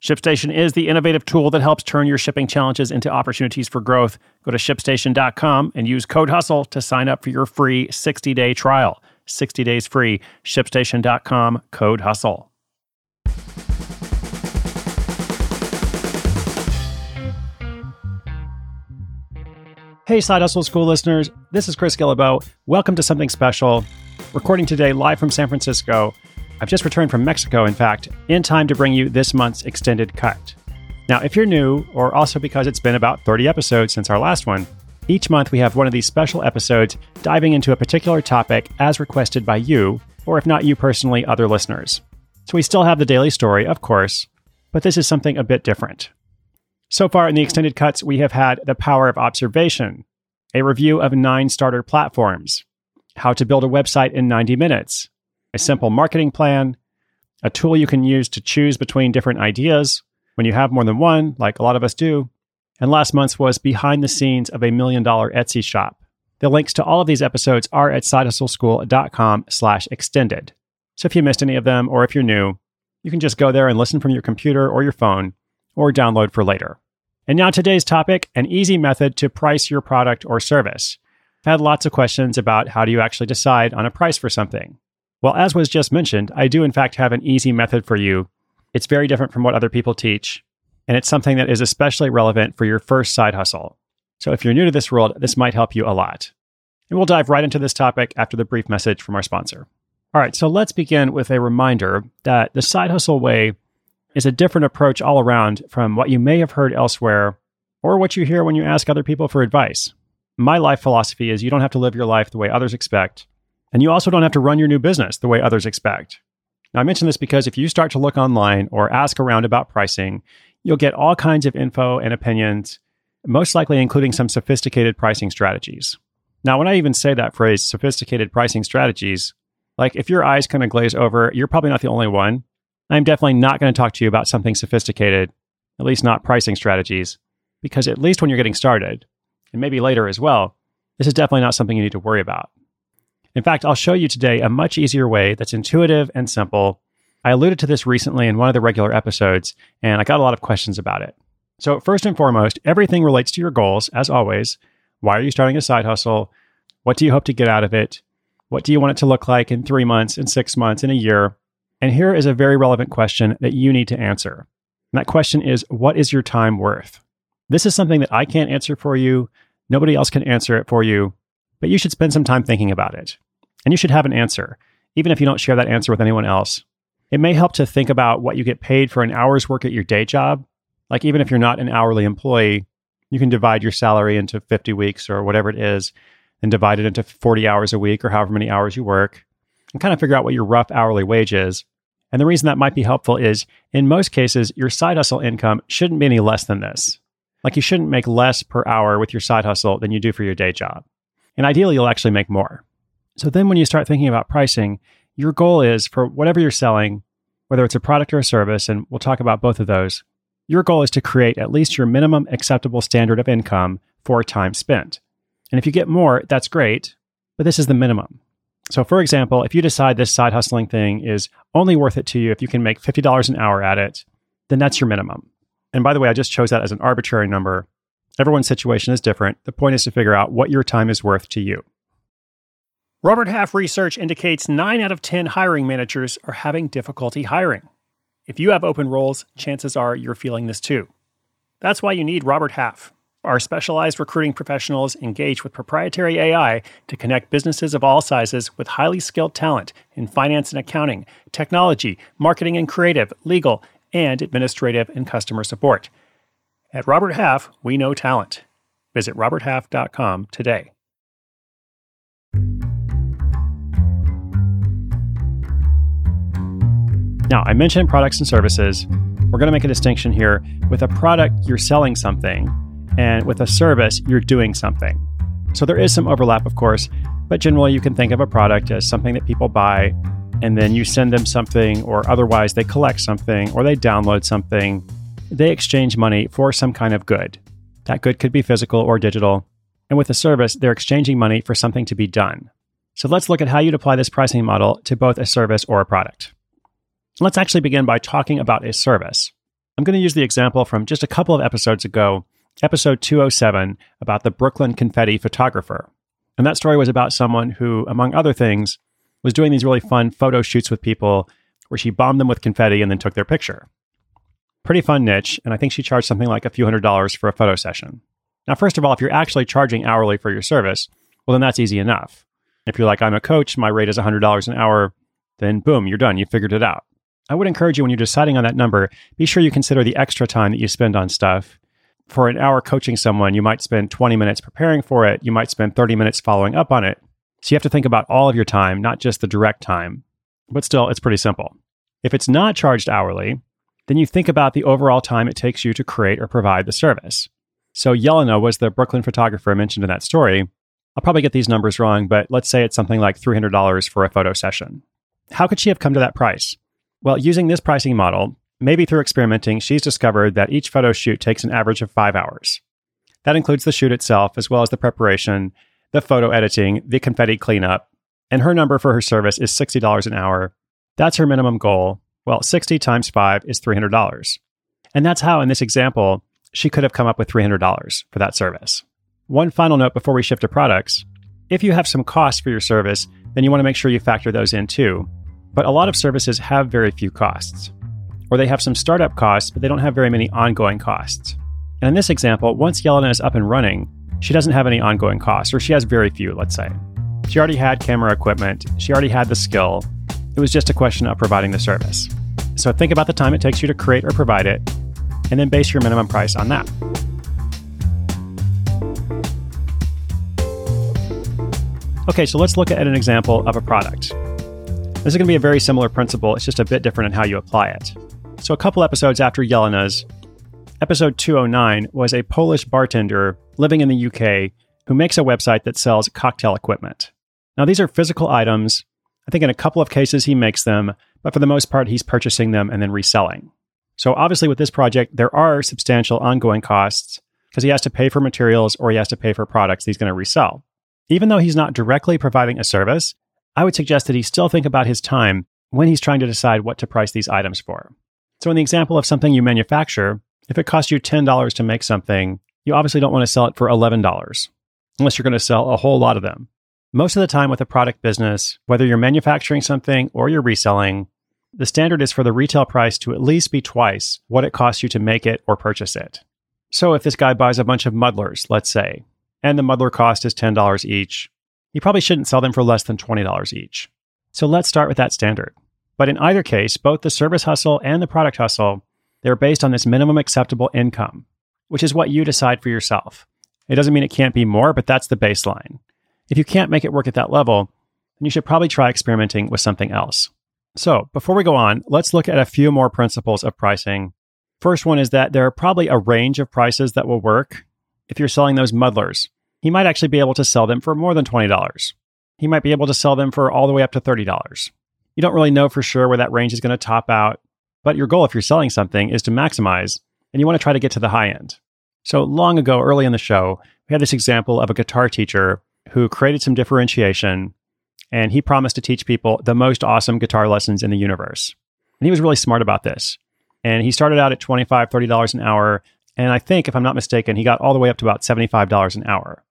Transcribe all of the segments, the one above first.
ShipStation is the innovative tool that helps turn your shipping challenges into opportunities for growth. Go to shipstation.com and use code HUSTLE to sign up for your free 60 day trial. 60 days free. ShipStation.com, code HUSTLE. Hey, Side Hustle School listeners. This is Chris Guillebeau. Welcome to something special. Recording today live from San Francisco. I've just returned from Mexico, in fact, in time to bring you this month's extended cut. Now, if you're new, or also because it's been about 30 episodes since our last one, each month we have one of these special episodes diving into a particular topic as requested by you, or if not you personally, other listeners. So we still have the daily story, of course, but this is something a bit different. So far in the extended cuts, we have had the power of observation, a review of nine starter platforms, how to build a website in 90 minutes, a simple marketing plan, a tool you can use to choose between different ideas when you have more than one, like a lot of us do. And last month's was behind the scenes of a million dollar Etsy shop. The links to all of these episodes are at sidehustleschool.com slash extended. So if you missed any of them or if you're new, you can just go there and listen from your computer or your phone or download for later. And now today's topic, an easy method to price your product or service. I've had lots of questions about how do you actually decide on a price for something. Well, as was just mentioned, I do in fact have an easy method for you. It's very different from what other people teach, and it's something that is especially relevant for your first side hustle. So if you're new to this world, this might help you a lot. And we'll dive right into this topic after the brief message from our sponsor. All right, so let's begin with a reminder that the side hustle way is a different approach all around from what you may have heard elsewhere or what you hear when you ask other people for advice. My life philosophy is you don't have to live your life the way others expect. And you also don't have to run your new business the way others expect. Now, I mention this because if you start to look online or ask around about pricing, you'll get all kinds of info and opinions, most likely including some sophisticated pricing strategies. Now, when I even say that phrase, sophisticated pricing strategies, like if your eyes kind of glaze over, you're probably not the only one. I'm definitely not going to talk to you about something sophisticated, at least not pricing strategies, because at least when you're getting started, and maybe later as well, this is definitely not something you need to worry about. In fact, I'll show you today a much easier way that's intuitive and simple. I alluded to this recently in one of the regular episodes, and I got a lot of questions about it. So, first and foremost, everything relates to your goals, as always. Why are you starting a side hustle? What do you hope to get out of it? What do you want it to look like in three months, in six months, in a year? And here is a very relevant question that you need to answer. And that question is What is your time worth? This is something that I can't answer for you. Nobody else can answer it for you but you should spend some time thinking about it. And you should have an answer, even if you don't share that answer with anyone else. It may help to think about what you get paid for an hour's work at your day job. Like, even if you're not an hourly employee, you can divide your salary into 50 weeks or whatever it is and divide it into 40 hours a week or however many hours you work and kind of figure out what your rough hourly wage is. And the reason that might be helpful is in most cases, your side hustle income shouldn't be any less than this. Like, you shouldn't make less per hour with your side hustle than you do for your day job. And ideally, you'll actually make more. So then when you start thinking about pricing, your goal is for whatever you're selling, whether it's a product or a service, and we'll talk about both of those, your goal is to create at least your minimum acceptable standard of income for time spent. And if you get more, that's great, but this is the minimum. So, for example, if you decide this side hustling thing is only worth it to you if you can make $50 an hour at it, then that's your minimum. And by the way, I just chose that as an arbitrary number Everyone's situation is different. The point is to figure out what your time is worth to you. Robert Half research indicates 9 out of 10 hiring managers are having difficulty hiring. If you have open roles, chances are you're feeling this too. That's why you need Robert Half. Our specialized recruiting professionals engage with proprietary AI to connect businesses of all sizes with highly skilled talent in finance and accounting, technology, marketing and creative, legal, and administrative and customer support. At Robert Half, we know talent. Visit roberthalf.com today. Now, I mentioned products and services. We're going to make a distinction here. With a product, you're selling something, and with a service, you're doing something. So there is some overlap, of course, but generally you can think of a product as something that people buy, and then you send them something, or otherwise they collect something, or they download something. They exchange money for some kind of good. That good could be physical or digital. And with a service, they're exchanging money for something to be done. So let's look at how you'd apply this pricing model to both a service or a product. Let's actually begin by talking about a service. I'm going to use the example from just a couple of episodes ago, episode 207, about the Brooklyn confetti photographer. And that story was about someone who, among other things, was doing these really fun photo shoots with people where she bombed them with confetti and then took their picture. Pretty fun niche, and I think she charged something like a few hundred dollars for a photo session. Now, first of all, if you're actually charging hourly for your service, well, then that's easy enough. If you're like, I'm a coach, my rate is $100 an hour, then boom, you're done. You figured it out. I would encourage you when you're deciding on that number, be sure you consider the extra time that you spend on stuff. For an hour coaching someone, you might spend 20 minutes preparing for it, you might spend 30 minutes following up on it. So you have to think about all of your time, not just the direct time. But still, it's pretty simple. If it's not charged hourly, then you think about the overall time it takes you to create or provide the service. So Yelena was the Brooklyn photographer I mentioned in that story. I'll probably get these numbers wrong, but let's say it's something like $300 for a photo session. How could she have come to that price? Well, using this pricing model, maybe through experimenting, she's discovered that each photo shoot takes an average of five hours. That includes the shoot itself, as well as the preparation, the photo editing, the confetti cleanup, and her number for her service is $60 an hour. That's her minimum goal. Well, 60 times 5 is $300. And that's how, in this example, she could have come up with $300 for that service. One final note before we shift to products if you have some costs for your service, then you want to make sure you factor those in too. But a lot of services have very few costs, or they have some startup costs, but they don't have very many ongoing costs. And in this example, once Yelena is up and running, she doesn't have any ongoing costs, or she has very few, let's say. She already had camera equipment, she already had the skill. It was just a question of providing the service. So think about the time it takes you to create or provide it, and then base your minimum price on that. Okay, so let's look at an example of a product. This is going to be a very similar principle, it's just a bit different in how you apply it. So, a couple episodes after Yelena's, episode 209 was a Polish bartender living in the UK who makes a website that sells cocktail equipment. Now, these are physical items. I think in a couple of cases he makes them, but for the most part, he's purchasing them and then reselling. So, obviously, with this project, there are substantial ongoing costs because he has to pay for materials or he has to pay for products he's going to resell. Even though he's not directly providing a service, I would suggest that he still think about his time when he's trying to decide what to price these items for. So, in the example of something you manufacture, if it costs you $10 to make something, you obviously don't want to sell it for $11, unless you're going to sell a whole lot of them. Most of the time with a product business, whether you're manufacturing something or you're reselling, the standard is for the retail price to at least be twice what it costs you to make it or purchase it. So if this guy buys a bunch of muddlers, let's say, and the muddler cost is $10 each, he probably shouldn't sell them for less than $20 each. So let's start with that standard. But in either case, both the service hustle and the product hustle, they're based on this minimum acceptable income, which is what you decide for yourself. It doesn't mean it can't be more, but that's the baseline. If you can't make it work at that level, then you should probably try experimenting with something else. So, before we go on, let's look at a few more principles of pricing. First one is that there are probably a range of prices that will work if you're selling those muddlers, he might actually be able to sell them for more than $20. He might be able to sell them for all the way up to $30. You don't really know for sure where that range is going to top out, but your goal if you're selling something is to maximize, and you want to try to get to the high end. So, long ago, early in the show, we had this example of a guitar teacher who created some differentiation, and he promised to teach people the most awesome guitar lessons in the universe. And he was really smart about this. And he started out at $25, $30 an hour. And I think, if I'm not mistaken, he got all the way up to about $75 an hour.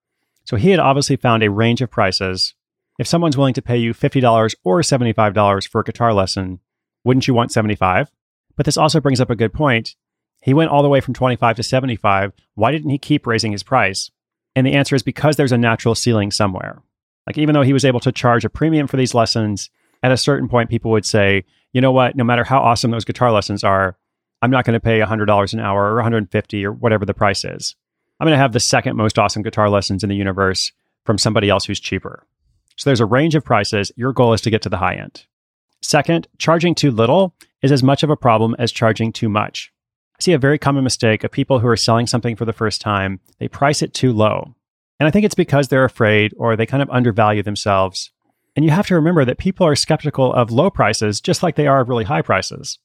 So he had obviously found a range of prices. If someone's willing to pay you $50 or $75 for a guitar lesson, wouldn't you want 75? But this also brings up a good point. He went all the way from 25 to 75. Why didn't he keep raising his price? And the answer is because there's a natural ceiling somewhere. Like, even though he was able to charge a premium for these lessons, at a certain point, people would say, you know what, no matter how awesome those guitar lessons are, I'm not going to pay $100 an hour or 150 or whatever the price is. I'm going to have the second most awesome guitar lessons in the universe from somebody else who's cheaper. So there's a range of prices. Your goal is to get to the high end. Second, charging too little is as much of a problem as charging too much. I see a very common mistake of people who are selling something for the first time. They price it too low. And I think it's because they're afraid or they kind of undervalue themselves. And you have to remember that people are skeptical of low prices just like they are of really high prices.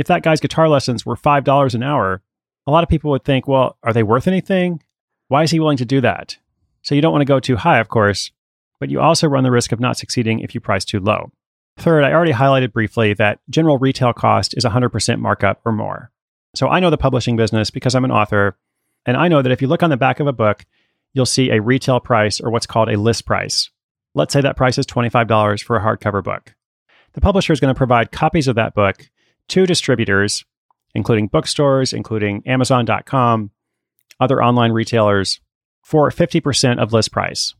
If that guy's guitar lessons were $5 an hour, a lot of people would think, well, are they worth anything? Why is he willing to do that? So you don't want to go too high, of course, but you also run the risk of not succeeding if you price too low. Third, I already highlighted briefly that general retail cost is 100% markup or more. So I know the publishing business because I'm an author, and I know that if you look on the back of a book, you'll see a retail price or what's called a list price. Let's say that price is $25 for a hardcover book. The publisher is going to provide copies of that book to distributors, including bookstores, including Amazon.com, other online retailers, for 50% of list price.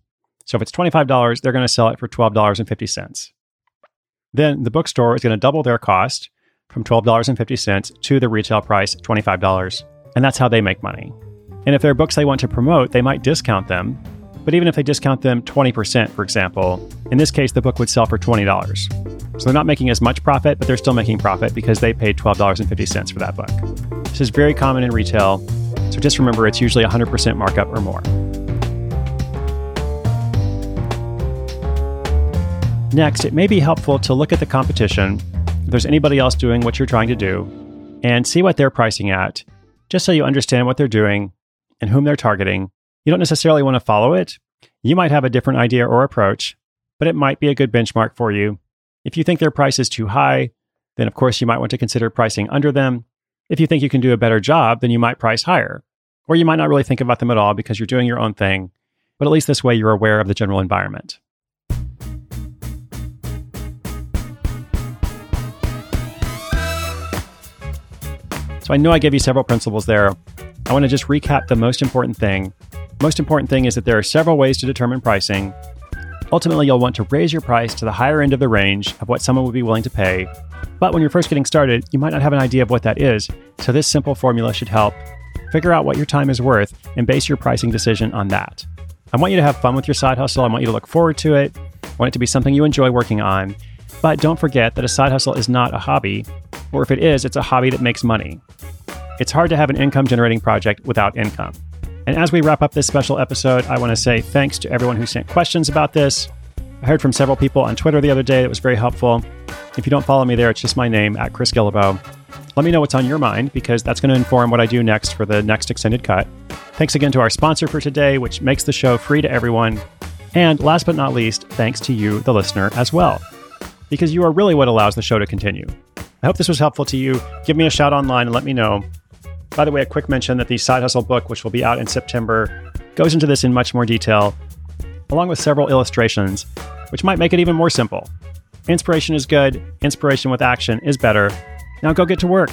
So if it's $25, they're going to sell it for $12.50. Then the bookstore is going to double their cost from $12.50 to the retail price, $25. And that's how they make money. And if there are books they want to promote, they might discount them. But even if they discount them 20%, for example, in this case, the book would sell for $20. So they're not making as much profit, but they're still making profit because they paid $12.50 for that book. This is very common in retail. So just remember it's usually 100% markup or more. Next, it may be helpful to look at the competition, there's anybody else doing what you're trying to do, and see what they're pricing at, just so you understand what they're doing and whom they're targeting. You don't necessarily want to follow it. You might have a different idea or approach, but it might be a good benchmark for you. If you think their price is too high, then of course you might want to consider pricing under them. If you think you can do a better job, then you might price higher. Or you might not really think about them at all because you're doing your own thing, but at least this way you're aware of the general environment. So I know I gave you several principles there. I want to just recap the most important thing. Most important thing is that there are several ways to determine pricing. Ultimately, you'll want to raise your price to the higher end of the range of what someone would be willing to pay. But when you're first getting started, you might not have an idea of what that is. So this simple formula should help. Figure out what your time is worth and base your pricing decision on that. I want you to have fun with your side hustle. I want you to look forward to it. I want it to be something you enjoy working on. But don't forget that a side hustle is not a hobby, or if it is, it's a hobby that makes money. It's hard to have an income generating project without income. And as we wrap up this special episode, I want to say thanks to everyone who sent questions about this. I heard from several people on Twitter the other day that was very helpful. If you don't follow me there, it's just my name at Chris Guillebeau. Let me know what's on your mind because that's going to inform what I do next for the next extended cut. Thanks again to our sponsor for today, which makes the show free to everyone. And last but not least, thanks to you, the listener, as well, because you are really what allows the show to continue. I hope this was helpful to you. Give me a shout online and let me know. By the way, a quick mention that the Side Hustle book, which will be out in September, goes into this in much more detail, along with several illustrations, which might make it even more simple. Inspiration is good, inspiration with action is better. Now go get to work.